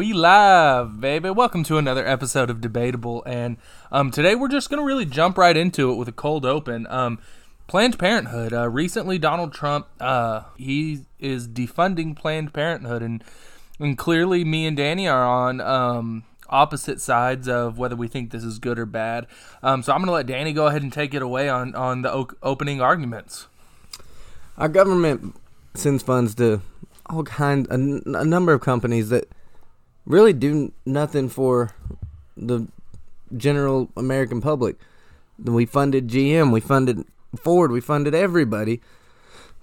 We live, baby. Welcome to another episode of Debatable. And um, today we're just to really jump right into it with a cold open. Um, Planned Parenthood. Uh, recently, Donald Trump uh, he is defunding Planned Parenthood, and and clearly, me and Danny are on um, opposite sides of whether we think this is good or bad. Um, so I'm to let Danny go ahead and take it away on on the o- opening arguments. Our government sends funds to all kind a, n- a number of companies that really do nothing for the general American public. We funded GM, we funded Ford, we funded everybody.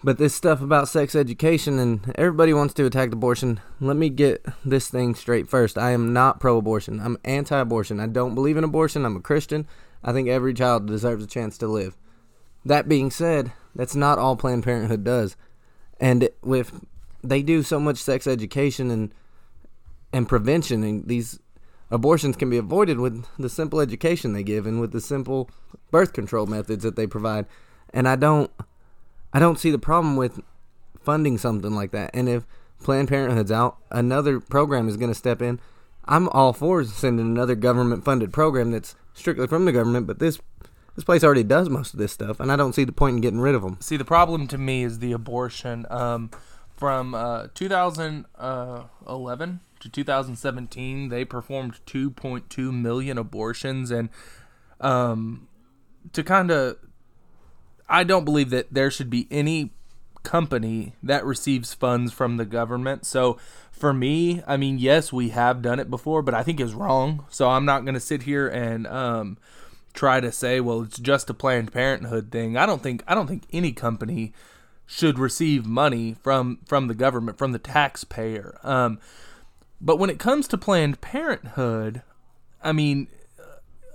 But this stuff about sex education and everybody wants to attack abortion. Let me get this thing straight first. I am not pro abortion. I'm anti abortion. I don't believe in abortion. I'm a Christian. I think every child deserves a chance to live. That being said, that's not all Planned Parenthood does. And with they do so much sex education and and prevention and these abortions can be avoided with the simple education they give and with the simple birth control methods that they provide. And I don't I don't see the problem with funding something like that. And if Planned Parenthood's out, another program is going to step in. I'm all for sending another government funded program that's strictly from the government, but this this place already does most of this stuff, and I don't see the point in getting rid of them. See, the problem to me is the abortion. Um, from uh, 2011 to 2017, they performed 2.2 million abortions, and um, to kind of, I don't believe that there should be any company that receives funds from the government. So for me, I mean, yes, we have done it before, but I think it's wrong. So I'm not going to sit here and um, try to say, well, it's just a Planned Parenthood thing. I don't think I don't think any company should receive money from from the government, from the taxpayer. Um, but when it comes to Planned Parenthood, I mean,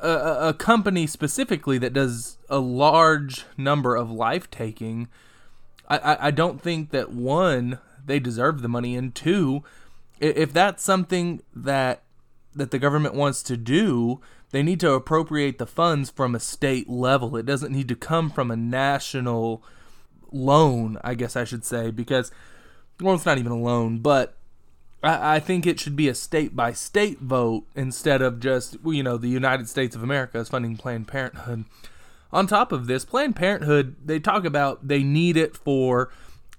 a, a company specifically that does a large number of life taking, I, I, I don't think that one they deserve the money, and two, if that's something that that the government wants to do, they need to appropriate the funds from a state level. It doesn't need to come from a national loan, I guess I should say, because well, it's not even a loan, but I, I think it should be a state by state vote instead of just you know the United States of America is funding Planned Parenthood. On top of this, Planned Parenthood they talk about they need it for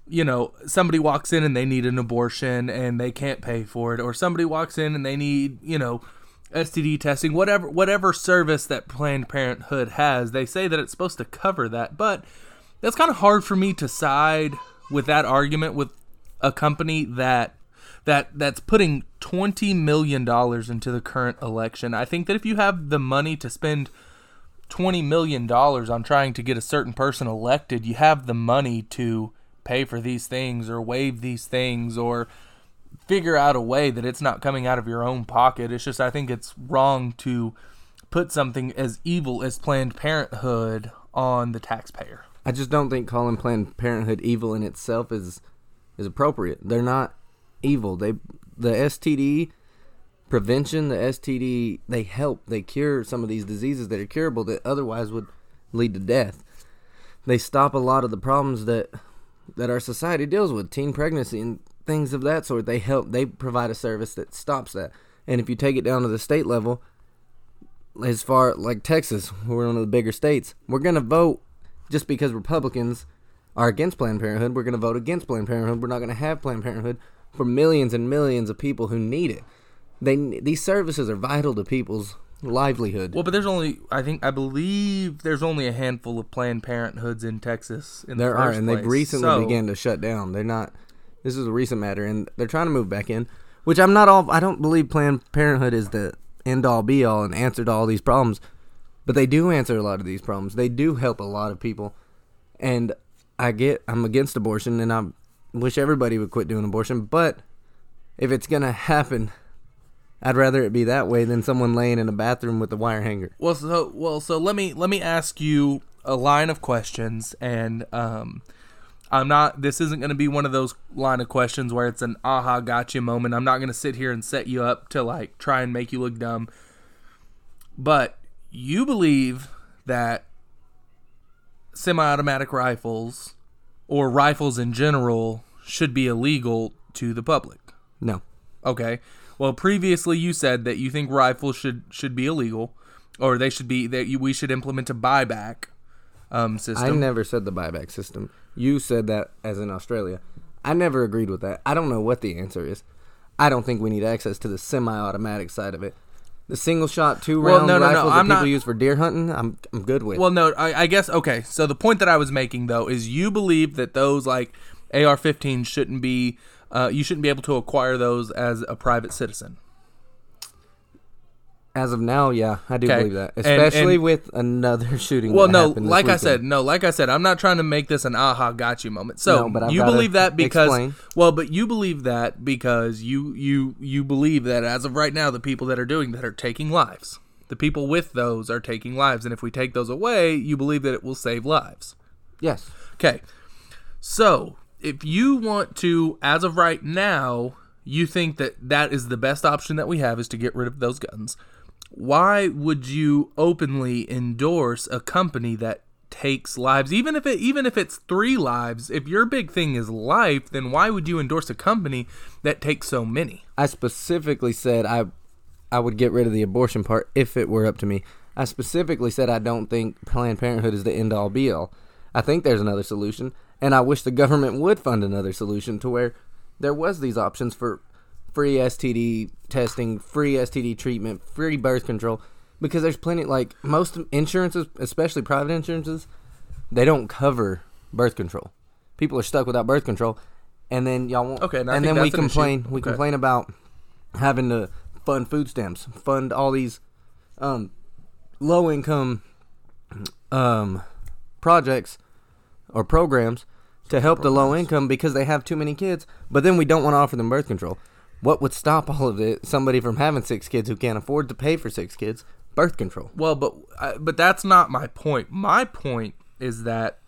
you know somebody walks in and they need an abortion and they can't pay for it, or somebody walks in and they need you know STD testing, whatever whatever service that Planned Parenthood has, they say that it's supposed to cover that, but that's kind of hard for me to side with that argument with a company that that that's putting 20 million dollars into the current election. I think that if you have the money to spend 20 million dollars on trying to get a certain person elected, you have the money to pay for these things or waive these things or figure out a way that it's not coming out of your own pocket. It's just I think it's wrong to put something as evil as Planned Parenthood on the taxpayer. I just don't think calling Planned Parenthood evil in itself is is appropriate. They're not evil. They the STD prevention, the STD, they help. They cure some of these diseases that are curable that otherwise would lead to death. They stop a lot of the problems that that our society deals with, teen pregnancy and things of that sort. They help. They provide a service that stops that. And if you take it down to the state level, as far like Texas, we're one of the bigger states, we're gonna vote just because Republicans are against Planned Parenthood. We're gonna vote against Planned Parenthood. We're not gonna have Planned Parenthood for millions and millions of people who need it. They these services are vital to people's livelihood. Well, but there's only I think I believe there's only a handful of Planned Parenthoods in Texas. In there the are, and place. they've recently So- began to shut down. They're not. This is a recent matter, and they're trying to move back in. Which I'm not all. I don't believe Planned Parenthood is the end all be all and answer to all these problems, but they do answer a lot of these problems. They do help a lot of people, and I get. I'm against abortion, and I wish everybody would quit doing abortion. But if it's gonna happen, I'd rather it be that way than someone laying in a bathroom with a wire hanger. Well, so well, so let me let me ask you a line of questions, and um, I'm not. This isn't going to be one of those line of questions where it's an aha gotcha moment. I'm not going to sit here and set you up to like try and make you look dumb. But you believe that semi-automatic rifles or rifles in general should be illegal to the public. No, Okay. Well, previously you said that you think rifles should should be illegal, or they should be that you, we should implement a buyback um, system. I never said the buyback system. You said that as in Australia. I never agreed with that. I don't know what the answer is. I don't think we need access to the semi-automatic side of it. The single shot two Well, round no, no, no, rifles I'm that people not- use for deer hunting, I'm I'm good with. well, no, I, I guess okay. So the point that I was making though is you believe that those like AR-15 shouldn't be uh, you shouldn't be able to acquire those as a private citizen. As of now, yeah, I do Okay. believe that, especially and- with another shooting. Well, no, like I said, no, like I said, I'm not trying to make this an aha got you moment. So No, you believe that because explain. well, but you believe that because you you you believe that as of right now, the people that are doing that are taking lives. The people with those are taking lives, and if we take those away, you believe that it will save lives. yes, Okay, so if you want to, as of right now, you think that that is the best option that we have is to get rid of those guns. Why would you openly endorse a company that takes lives, even if it even if it's three lives? If your big thing is life, then why would you endorse a company that takes so many? I specifically said I I would get rid of the abortion part if it were up to me. I specifically said I don't think Planned Parenthood is the end all be all. I think there's another solution, and I wish the government would fund another solution to where there was these options for free STD testing, free STD treatment, free birth control because there's plenty like most insurances, especially private insurances, they don't cover birth control. People are stuck without birth control, and then y'all won't. Okay, and and then we that's an issue. complain. We Okay. complain about having to fund food stamps, fund all these um, low income um, projects or programs to help the low income because they have too many kids. But then we don't want to offer them birth control. What would stop all of it? Somebody from having six kids who can't afford to pay for six kids, birth control. Well, but uh, but that's not my point. My point is that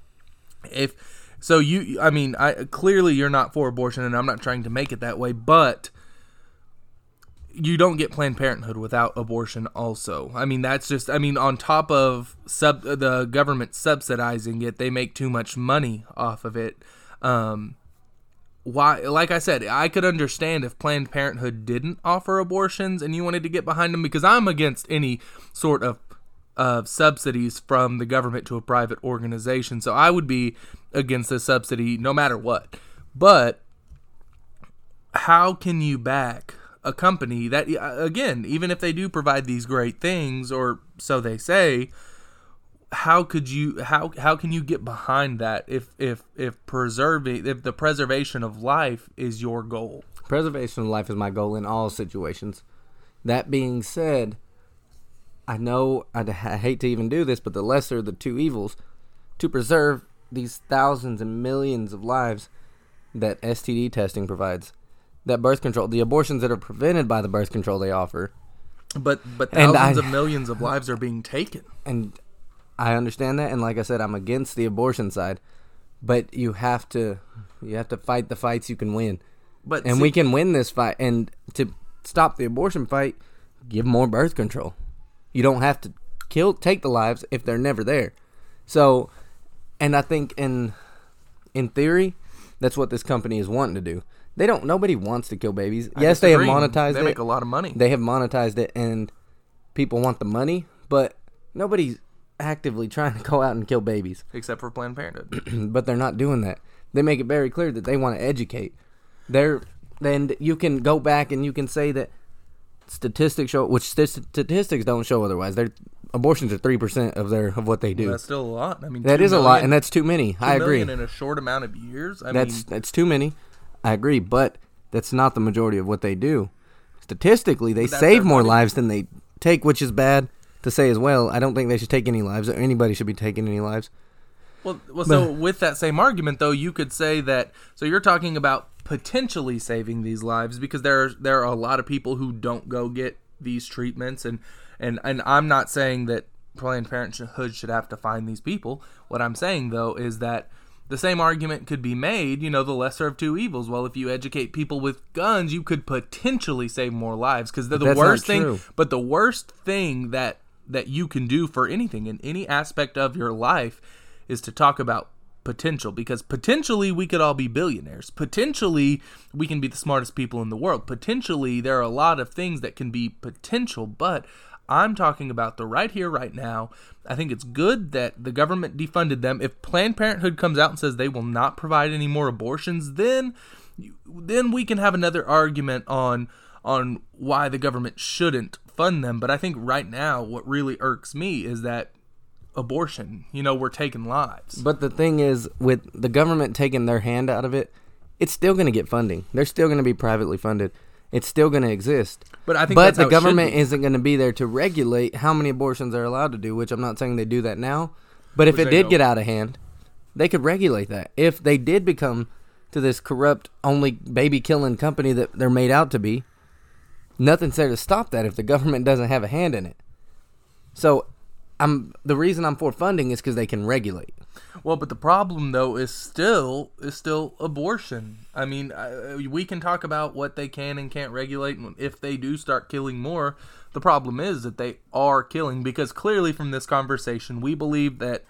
if so, you I mean, I clearly you're not for abortion, and I'm not trying to make it that way, but you don't get Planned Parenthood without abortion. Also, I mean that's just I mean on top of sub the government subsidizing it, they make too much money off of it. Um, why like i said i could understand if planned parenthood didn't offer abortions and you wanted to get behind them because i'm against any sort of of subsidies from the government to a private organization. So i would be against the subsidy no matter what. But how can you back a company that again even if they do provide these great things or so they say how could you how how can you get behind that if if if preserving if the preservation of life is your goal? Preservation of life is my goal in all situations. That being said, I know I'd, I hate to even do this, but the lesser of the two evils, to preserve these thousands and millions of lives that STD testing provides, that birth control, the abortions that are prevented by the birth control they offer, but but And thousands I- of millions of lives are being taken. And I understand that, and like I said, I'm against the abortion side, but you have to you have to fight the fights you can win. but and see- we can win this fight. And to stop the abortion fight, give more birth control. You don't have to kill, take the lives if they're never there. So, and I think in in theory, that's what this company is wanting to do. They don't. Nobody wants to kill babies. I yes, they have monetized they it. make a lot of money They have monetized it, and people want the money, but nobody's actively trying to go out and kill babies. except for planned parenthood but they're not doing that. They make it very clear that they want to educate. They're then you can go back and you can say that statistics show, which st- statistics don't show otherwise. Their abortions are three percent of their of what they do. that's still a lot i mean That is is a lot, and that's too many. I agree. in a short amount of years i That's mean that's too many. I agree, but that's not the majority of what they do. Statistically, they save more lives than they take, which is bad to say as well. I don't think they should take any lives, or anybody should be taking any lives. Well, well, so with that same argument, though, you could say that. So you're talking about potentially saving these lives because there are, there are a lot of people who don't go get these treatments, and and and I'm not saying that Planned Parenthood should have to find these people. What I'm saying though is that the same argument could be made. You know, the lesser of two evils. Well, if you educate people with guns, you could potentially save more lives because the, the That's worst thing. But the worst thing that that you can do for anything in any aspect of your life is to talk about potential because potentially we could all be billionaires. Potentially we can be the smartest people in the world. Potentially there are a lot of things that can be potential, but I'm talking about the right here, right now. I think it's good that the government defunded them. If Planned Parenthood comes out and says they will not provide any more abortions, then then we can have another argument on on why the government shouldn't fund them. But I think right now, what really irks me is that abortion. You know, we're taking lives. But the thing is, with the government taking their hand out of it, it's still going to get funding. They're still going to be privately funded. It's still going to exist. But I think but that's the how it government be. isn't going to be there to regulate how many abortions they're allowed to do. Which I'm not saying they do that now. But if Which it did don't. get out of hand, they could regulate that. If they did become to this corrupt, only baby killing company that they're made out to be, nothing's there to stop that if the government doesn't have a hand in it. So, I'm the reason I'm for funding is because they can regulate. Well, but the problem though is still is still abortion. I mean, uh, we can talk about what they can and can't regulate, and if they do start killing more, the problem is that they are killing because clearly from this conversation we believe that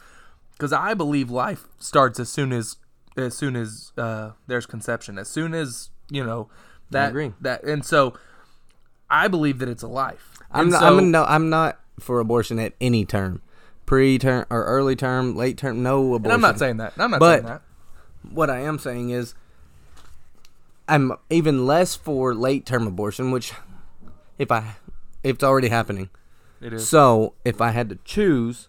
because I believe life starts as soon as as soon as uh, there's conception, as soon as you know that agree. that, and so I believe that it's a life. I'm not, so- I'm no, I'm not for abortion at any term, pre-term or early term, late term. No abortion. and I'm not saying that. I'm not But- saying that. what I am saying is I'm even less for late term abortion, which if I if it's already happening. It is. So if I had to choose,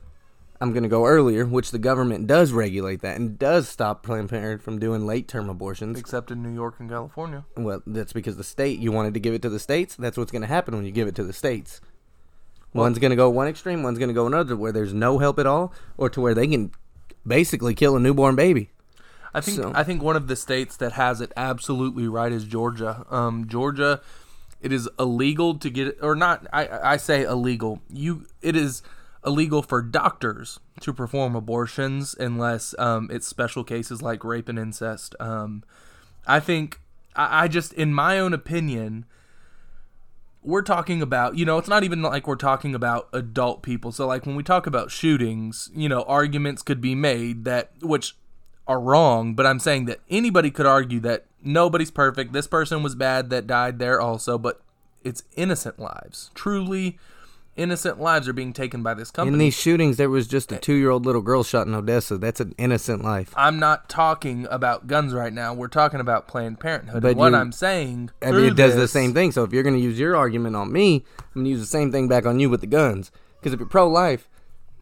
I'm gonna go earlier, which the government does regulate that and does stop Planned Parenthood from doing late term abortions. Except in New York and California. Well, that's because the state you wanted to give it to the states. That's what's gonna happen when you give it to the states. one's gonna go one extreme, one's gonna go another, where there's no help at all, or to where they can basically kill a newborn baby. I think So- I think one of the states that has it absolutely right is Georgia. Um, Georgia, it is illegal to get or not. I I say illegal. You it is illegal for doctors to perform abortions unless um, it's special cases like rape and incest. Um, I think I, I just, in my own opinion, we're talking about, you know, it's not even like we're talking about adult people. So, like, when we talk about shootings, you know, arguments could be made that, which are wrong, but I'm saying that anybody could argue that nobody's perfect. This person was bad that died there also, but it's innocent lives. Truly innocent lives are being taken by this company. In these shootings, there was just a two-year-old little girl shot in Odessa. That's an innocent life. I'm not talking about guns right now. We're talking about Planned Parenthood. But and what I'm saying, I mean, it does the same thing. So if you're going to use your argument on me, I'm going to use the same thing back on you with the guns. Because if you're pro-life,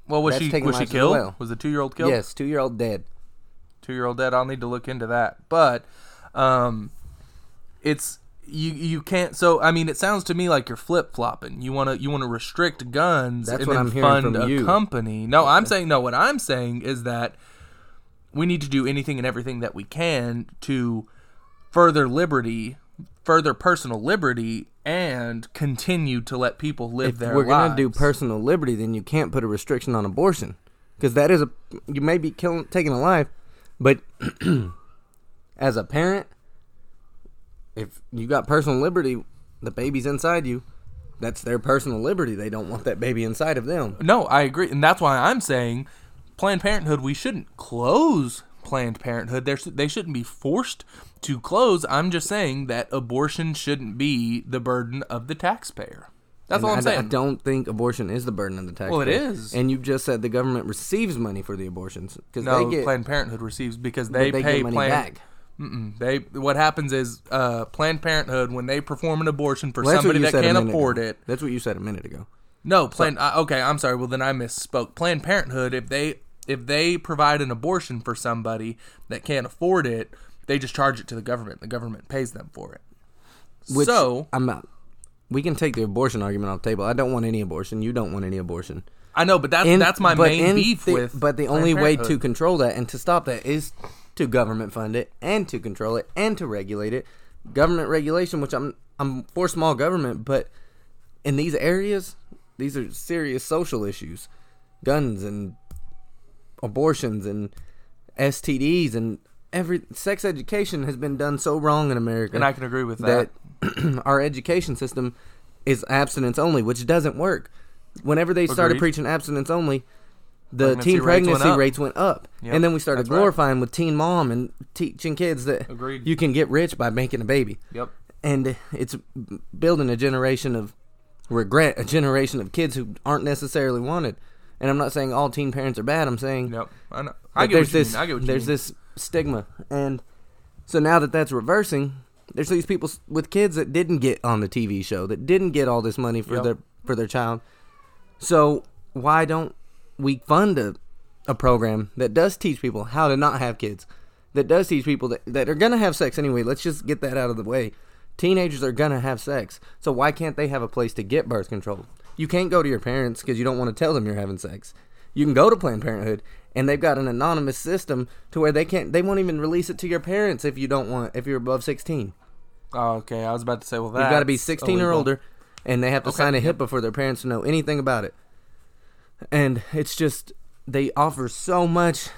Well, was she was she killed? well. Was the two year old killed? yes, two-year-old dead. two year old dead. I'll need to look into that. But um, it's you you can't. So I mean, it sounds to me like you're flip flopping. You want to you want to restrict guns That's and then fund a you. company. No, I'm saying no. What I'm saying is that we need to do anything and everything that we can to further liberty, further personal liberty, and continue to let people live their lives. If their we're lives. going to do personal liberty, then you can't put a restriction on abortion. Because that is a you may be killing taking a life, but as a parent, if you got personal liberty, the baby's inside you. That's their personal liberty. They don't want that baby inside of them. No, I agree, and that's why I'm saying Planned Parenthood. We shouldn't close Planned Parenthood. There, they shouldn't be forced to close. I'm just saying that abortion shouldn't be the burden of the taxpayer. That's And all I'm I, saying. I don't think abortion is the burden of the taxpayer. Well, it is. And you just said the government receives money for the abortions because no, they get Planned Parenthood receives because they, they pay Planned. back. Mm-mm. They what happens is uh, Planned Parenthood when they perform an abortion for Well, somebody that can't afford ago. it. That's what you said a minute ago. No, Planned. uh, okay, I'm sorry. Well, then I misspoke. Planned Parenthood, if they if they provide an abortion for somebody that can't afford it, they just charge it to the government. The government pays them for it. Which so I'm not. We can take the abortion argument off the table. I don't want any abortion. You don't want any abortion. I know, but that's In- that's my main in beef the- with. But the only way to control that and to stop that is to government fund it and to control it and to regulate it. Government regulation, which I'm I'm for small government, but in these areas, these are serious social issues, guns and abortions and STDs and every sex education has been done so wrong in America. and I can agree with that. that our education system is abstinence only, which doesn't work. Whenever they started preaching abstinence only, the Pregnancy teen rates went pregnancy up. rates went up, Yep, and then we started that's right. glorifying with teen mom and teaching kids that Agreed. you can get rich by making a baby, Yep. and it's building a generation of regret, a generation of kids who aren't necessarily wanted. And I'm not saying all teen parents are bad. I'm saying Yep. I know. I get there's this. Get there's mean. this stigma, and so now that that's reversing, there's these people with kids that didn't get on the TV show, that didn't get all this money for Yep. their for their child. So why don't we fund a a program that does teach people how to not have kids, that does teach people that, that are gonna have sex anyway? Let's just get that out of the way. Teenagers are gonna have sex, so why can't they have a place to get birth control? You can't go to your parents because you don't want to tell them you're having sex. You can go to Planned Parenthood, and they've got an anonymous system to where they can't, they won't even release it to your parents if you don't want, if you're above 16. Oh, okay. I was about to say, well, that You've got to be 16 or older, and they have to Okay, sign a. HIPAA for their parents to know anything about it. And it's just they offer so much.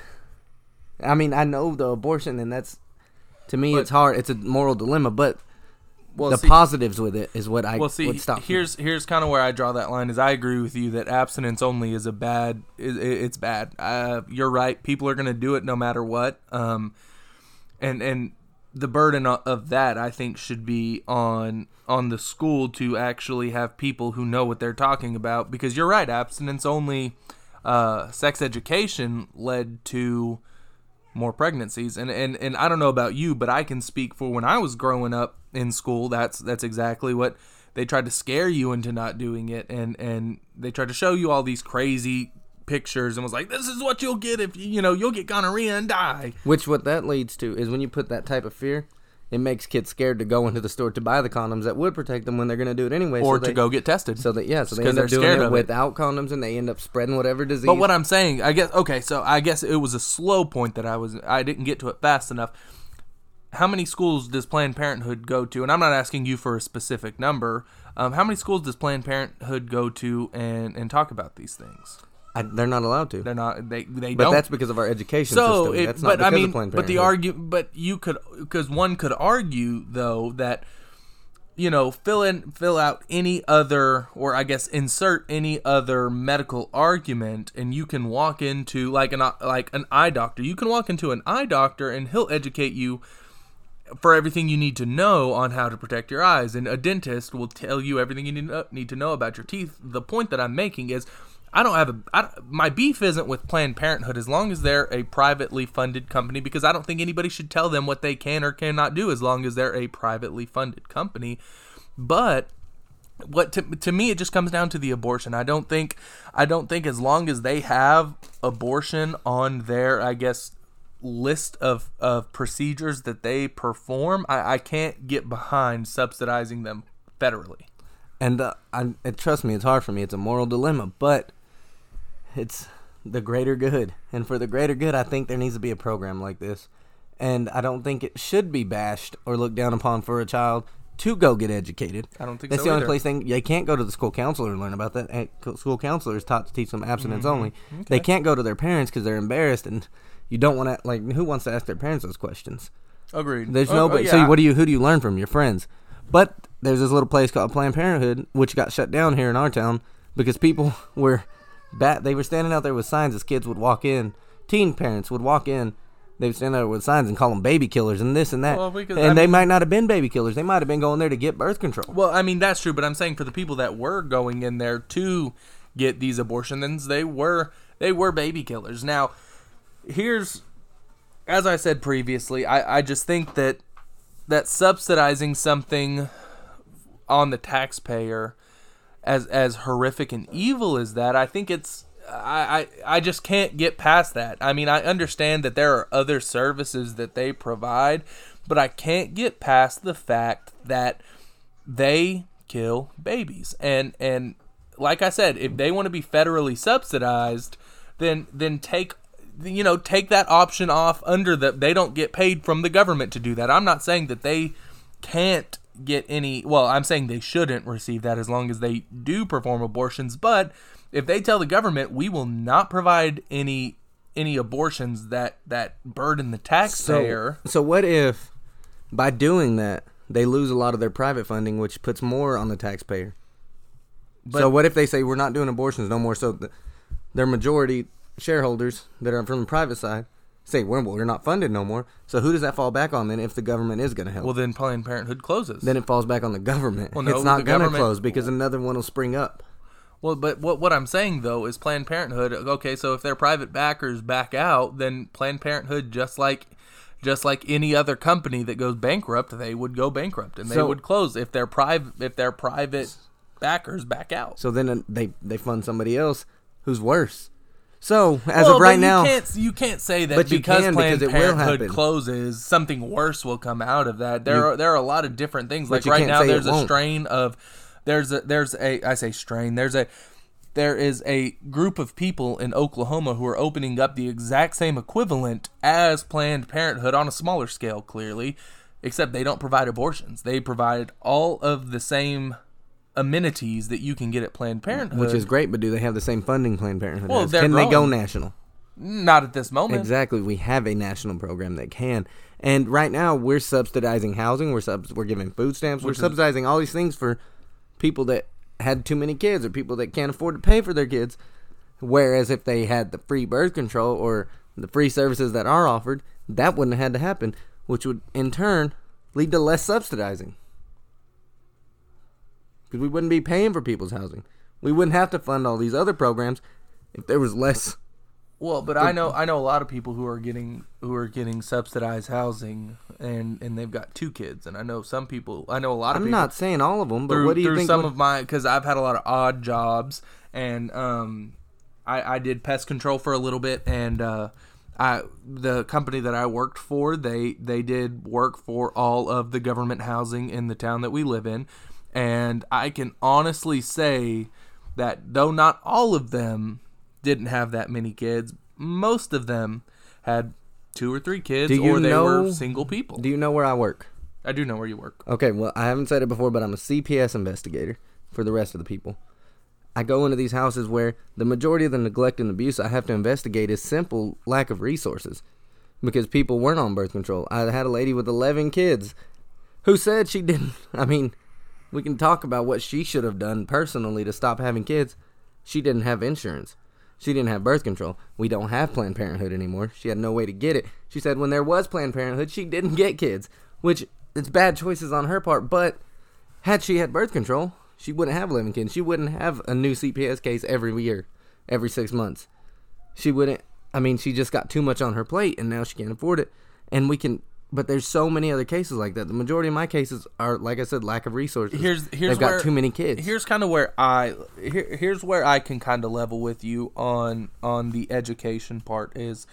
I mean, I know the abortion, and that's to me, But- it's hard. It's a moral dilemma, but Well, the see, positives with it is what I well, see, would stop. here's here's kind of where I draw that line. Is I agree with you that abstinence only is a bad. Is, it's bad. Uh, you're right. People are going to do it no matter what. Um, and and the burden of that I think should be on on the school to actually have people who know what they're talking about. Because you're right. Abstinence only. Uh, sex education led to more pregnancies and, and and I don't know about you but I can speak for when I was growing up in school that's that's exactly what they tried to scare you into not doing it and and they tried to show you all these crazy pictures and was like this is what you'll get if you you know you'll get gonorrhea and die Which what that leads to is when you put that type of fear, it makes kids scared to go into the store to buy the condoms that would protect them when they're going to do it anyway. or so to they, go get tested So that yeah, so they end up they're doing scared it of it. without condoms, and they end up spreading whatever disease. But what I'm saying, I guess okay, so I guess it was a slow point that I was I didn't get to it fast enough. How many schools does Planned Parenthood go to? And I'm not asking you for a specific number. Um, how many schools does Planned Parenthood go to and and talk about these things? I, they're not allowed to. They're not. They they But don't. that's because of our education so, system. it, That's not but because I mean, of Planned but the argue, but you could because one could argue though that you know fill in fill out any other or I guess insert any other medical argument and you can walk into like an like an eye doctor. You can walk into an eye doctor and he'll educate you for everything you need to know on how to protect your eyes and a dentist will tell you everything you need need to know about your teeth the point that i'm making is i don't have a I, my beef isn't with planned parenthood. As long as they're a privately funded company because i don't think anybody should tell them what they can or cannot do as long as they're a privately funded company. But what to, to me it just comes down to the abortion. I don't think i don't think as long as they have abortion on their i guess list of, of procedures that they perform I, I can't get behind subsidizing them federally. And uh, I, trust me, it's hard for me. It's a moral dilemma, but it's the greater good. And for the greater good, I think there needs to be a program like this. And I don't think it should be bashed or looked down upon for a child to go get educated. I don't think That's so the only either. place they they can't go to the school counselor and learn about that. And School counselor is taught to teach them abstinence Mm-hmm. only. They can't go to their parents because they're embarrassed, and you don't want to like who wants to ask their parents those questions. agreed There's Oh, oh, yeah. So what do you? Who do you learn from? Your friends. But there's this little place called Planned Parenthood, which got shut down here in our town because people were bat. They were standing out there with signs as kids would walk in. Teen parents would walk in. They would stand there with signs and call them baby killers and this and that. Well, because, and I they mean- might not have been baby killers. They might have been going there to get birth control. Well, I mean that's true, but I'm saying for the people that were going in there to get these abortions, they were they were baby killers. Now, here's as I said previously, I, I just think that that subsidizing something on the taxpayer as as horrific and evil as that, I think it's I, I I just can't get past that. I mean, I understand that there are other services that they provide, but I can't get past the fact that they kill babies. And and like I said, if they want to be federally subsidized, then then take you know take that option off under the they don't get paid from the government to do that. I'm not saying that they can't get any well, I'm saying they shouldn't receive that as long as they do perform abortions, but if they tell the government we will not provide any any abortions that that burden the taxpayer So, so what if by doing that they lose a lot of their private funding, which puts more on the taxpayer? But- so what if they say we're not doing abortions no more? So th- their majority shareholders that are from the private side say we're we're not funded no more. So who does that fall back on then if the government is going to help? Well, then Planned Parenthood closes. then it falls back on the government. Well, no, it's not going to close because another one will spring up. Well, but what what I'm saying though is Planned Parenthood. Okay, so if their private backers back out, then Planned Parenthood, just like just like any other company that goes bankrupt, they would go bankrupt and they So- would close if their private if their private backers back out. So then uh, they they fund somebody else who's worse. So as Well, of right but now, you can't you can't say that But because can Planned because Parenthood closes, something worse will come out of that. There You- are there are a lot of different things. Like right now, there's a won't. strain of there's a there's a I say strain. There's a there is a group of people in Oklahoma who are opening up the exact same equivalent as Planned Parenthood on a smaller scale, clearly, except they don't provide abortions. They provide all of the same amenities that you can get at Planned Parenthood, which is great, but do they have the same funding Planned Parenthood Well, has? Can they go national? not at this moment. Exactly. We have a national program that can. And right now we're subsidizing housing, we're subs- we're giving food stamps, we're Which is- subsidizing all these things for people that had too many kids or people that can't afford to pay for their kids. Whereas if they had the free birth control or the free services that are offered, that wouldn't have had to happen, which would in turn lead to less subsidizing. Because we wouldn't be paying for people's housing. We wouldn't have to fund all these other programs if there was less Well, but I know I know a lot of people who are getting who are getting subsidized housing and and they've got two kids and I know some people I know a lot of I'm people not saying all of them, but through, what do you through think? some would- of my because I've had a lot of odd jobs and um I I did pest control for a little bit and uh I the company that I worked for they they did work for all of the government housing in the town that we live in and I can honestly say that though not all of them didn't have that many kids most of them had two or three kids or they were single people do you know where I work? I do know where you work Okay, well, I haven't said it before, but I'm a CPS investigator for the rest of the people. I go into these houses where the majority of the neglect and abuse I have to investigate is simple lack of resources because people weren't on birth control. I had a lady with 11 kids who said she didn't. I mean, we can talk about what she should have done personally to stop having kids. She didn't have insurance. She didn't have birth control. We don't have Planned Parenthood anymore. She had no way to get it. She said when there was Planned Parenthood, she didn't get kids, which it's bad choices on her part. But had she had birth control, she wouldn't have 11 kids. She wouldn't have a new CPS case every year, every six months. She wouldn't. I mean, she just got too much on her plate, and now she can't afford it. And we can. But there's so many other cases like that. The majority of my cases are, like I said, lack of resources. here's here's They've got where- too many kids. Here's kind of where I here, here's where I can kind of level with you on on the education part is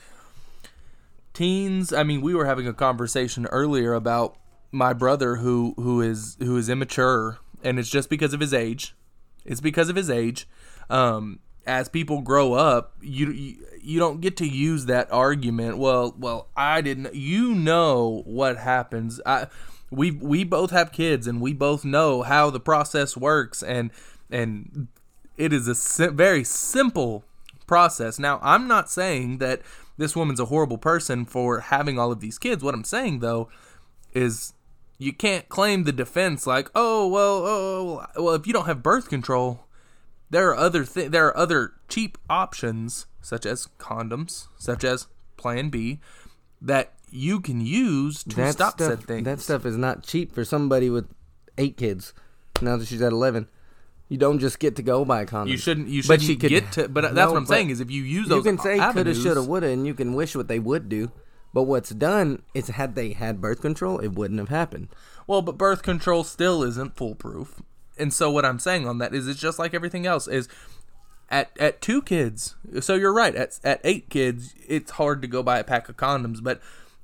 teens. I mean, we were having a conversation earlier about my brother who who is who is immature, and it's just because of his age. It's because of his age. Um, as people grow up, you, you you don't get to use that argument. Well, well, I didn't. You know what happens. I we we both have kids, and we both know how the process works, and and it is a si- very simple process. Now, I'm not saying that this woman's a horrible person for having all of these kids. What I'm saying though is you can't claim the defense like, oh well, oh, oh well, if you don't have birth control, there are other th- there are other cheap options such as condoms, such as Plan B, that you can use to that stop stuff, said things. That stuff is not cheap for somebody with eight kids. Now that she's at 11, you don't just get to go buy condoms. you shouldn't you shouldn't but she could- get to. But that's No, what I'm saying is if you use those, You can say coulda, shoulda, woulda, and you can wish what they would do. But what's done is had they had birth control, it wouldn't have happened. Well, but birth control still isn't foolproof. And so what I'm saying on that is it's just like everything else is at at two kids. So you're right. At at 8 kids, it's hard to go buy a pack of condoms, but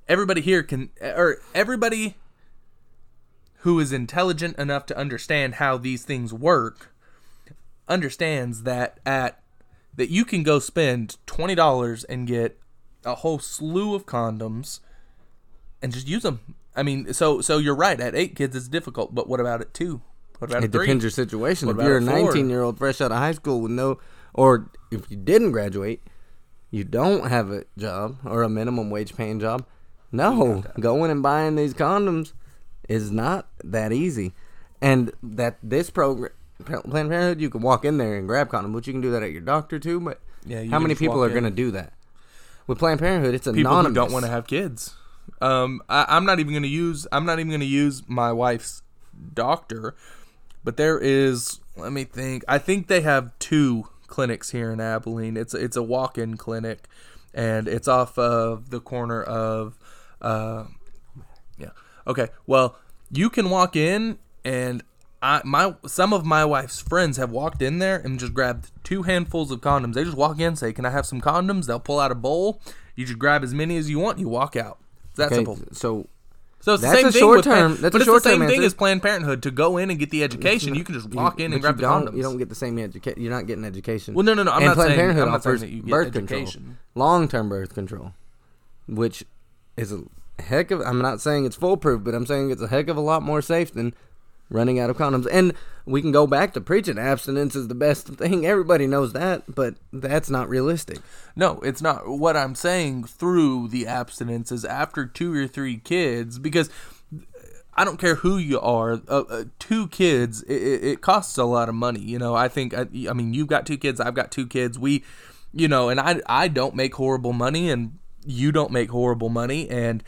everybody here can or everybody who is intelligent enough to understand how these things work understands that at that you can go spend $20 and get a whole slew of condoms and just use them. I mean, so so you're right. At eight kids, it's difficult. But what about at two? What about It depends your situation. What if you're a 19 year old fresh out of high school with no, or if you didn't graduate, you don't have a job or a minimum wage paying job. No, going and buying these condoms is not that easy. And that this program, Planned Parenthood, you can walk in there and grab condoms, but you can do that at your doctor too. But Yeah, How many people are going to do that? With Planned Parenthood, it's people anonymous. who don't want to have kids. Um, I, I'm not even going to use. I'm not even going to use my wife's doctor, but there is. Let me think. I think they have two clinics here in Abilene. It's it's a walk-in clinic, and it's off of the corner of. Uh, yeah. Okay. Well, you can walk in, and I my some of my wife's friends have walked in there and just grabbed two handfuls of condoms. They just walk in, say, "Can I have some condoms?" They'll pull out a bowl. You just grab as many as you want. You walk out. It's that Okay, simple. so So it's the That's same a thing short Plan- term- that's but a it's short the same thing answer. as Planned Parenthood to go in and get the education. You can just walk in and grab you the condoms. You don't get the same education. You're not getting education. Well, no, no, no. I'm and not Planned saying. Parenthood I'm not saying offers you birth education. control, long-term birth control, which is a heck of. I'm not saying it's foolproof, but I'm saying it's a heck of a lot more safe than running out of condoms. And we can go back to preaching abstinence is the best thing. Everybody knows that, but that's not realistic. No, it's not. What I'm saying through the abstinence is after two or three kids, because I don't care who you are. Uh, uh, two kids, it, it, costs a lot of money. You know, I think. I, I mean, you've got two kids. I've got two kids. We, you know, and I I don't make horrible money, and you don't make horrible money, and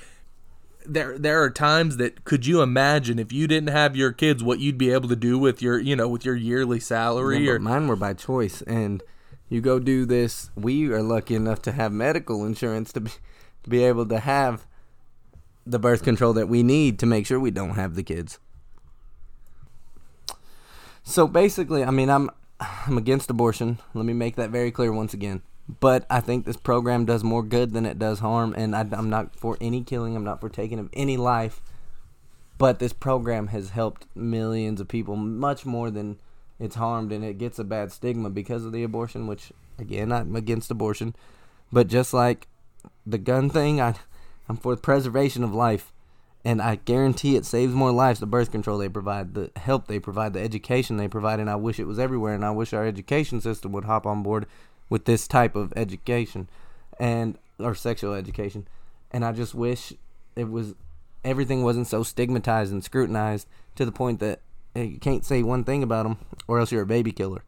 there there are times that could you imagine if you didn't have your kids what you'd be able to do with your you know with your yearly salary Yeah, or mine were by choice, and you go do this. We are lucky enough to have medical insurance to be to be able to have the birth control that we need to make sure we don't have the kids. So basically, I mean, I'm I'm against abortion. Let me make that very clear once again. But I think this program does more good than it does harm, and I, I'm not for any killing. I'm not for taking of any life. But this program has helped millions of people, much more than it's harmed, and it gets a bad stigma because of the abortion. Which, again, I'm against abortion, but just like the gun thing, I, I'm for the preservation of life, and I guarantee it saves more lives. The birth control they provide, the help they provide, the education they provide, and I wish it was everywhere. And I wish our education system would hop on board with this type of education, and or sexual education. And I just wish it was everything wasn't so stigmatized and scrutinized to the point that hey, you can't say one thing about them, or else you're a baby killer.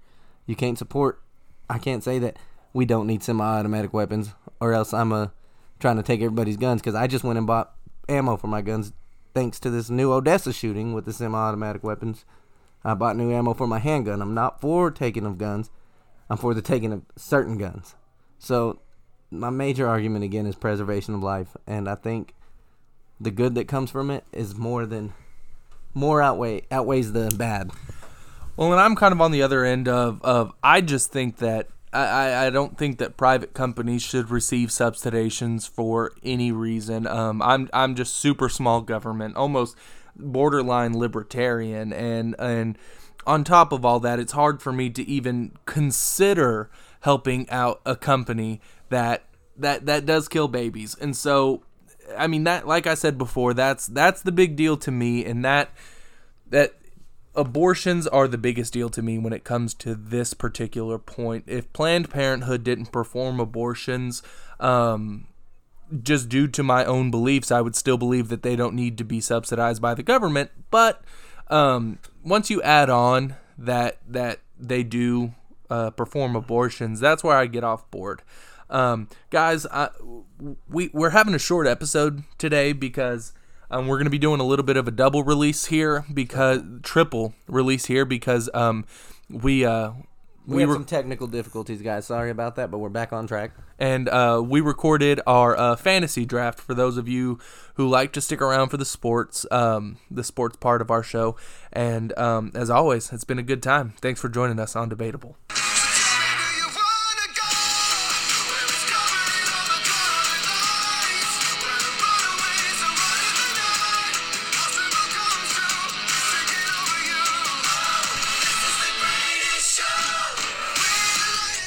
You can't support. I can't say that we don't need semi-automatic weapons, or else I'm a trying to take everybody's guns because I just went and bought ammo for my guns thanks to this new Odessa shooting with the semi-automatic weapons. I bought new ammo for my handgun. I'm not for taking of guns. I'm for the taking of certain guns. So my major argument again is preservation of life, and I think the good that comes from it is more than more outweigh outweighs the bad. Well, and I'm kind of on the other end of, of I just think that I, I- don't think that private companies should receive subsidizations for any reason. Um, I'm I'm just super small government, almost borderline libertarian, and and on top of all that, it's hard for me to even consider helping out a company that that that does kill babies. And so, I mean that, like I said before, that's that's the big deal to me, and that that abortions are the biggest deal to me when it comes to this particular point. If Planned Parenthood didn't perform abortions, um, just due to my own beliefs, I would still believe that they don't need to be subsidized by the government. But um, once you add on that that they do uh, perform abortions, that's where I get off board. Um, guys, I, we we're having a short episode today because um, we're going to be doing a little bit of a double release here because triple release here because um, we uh, We, we had were some technical difficulties, guys. Sorry about that, but we're back on track. and uh, we recorded our uh, fantasy draft for those of you who like to stick around for the sports, um, the sports part of our show. And um, as always, it's been a good time. Thanks for joining us on Debatable.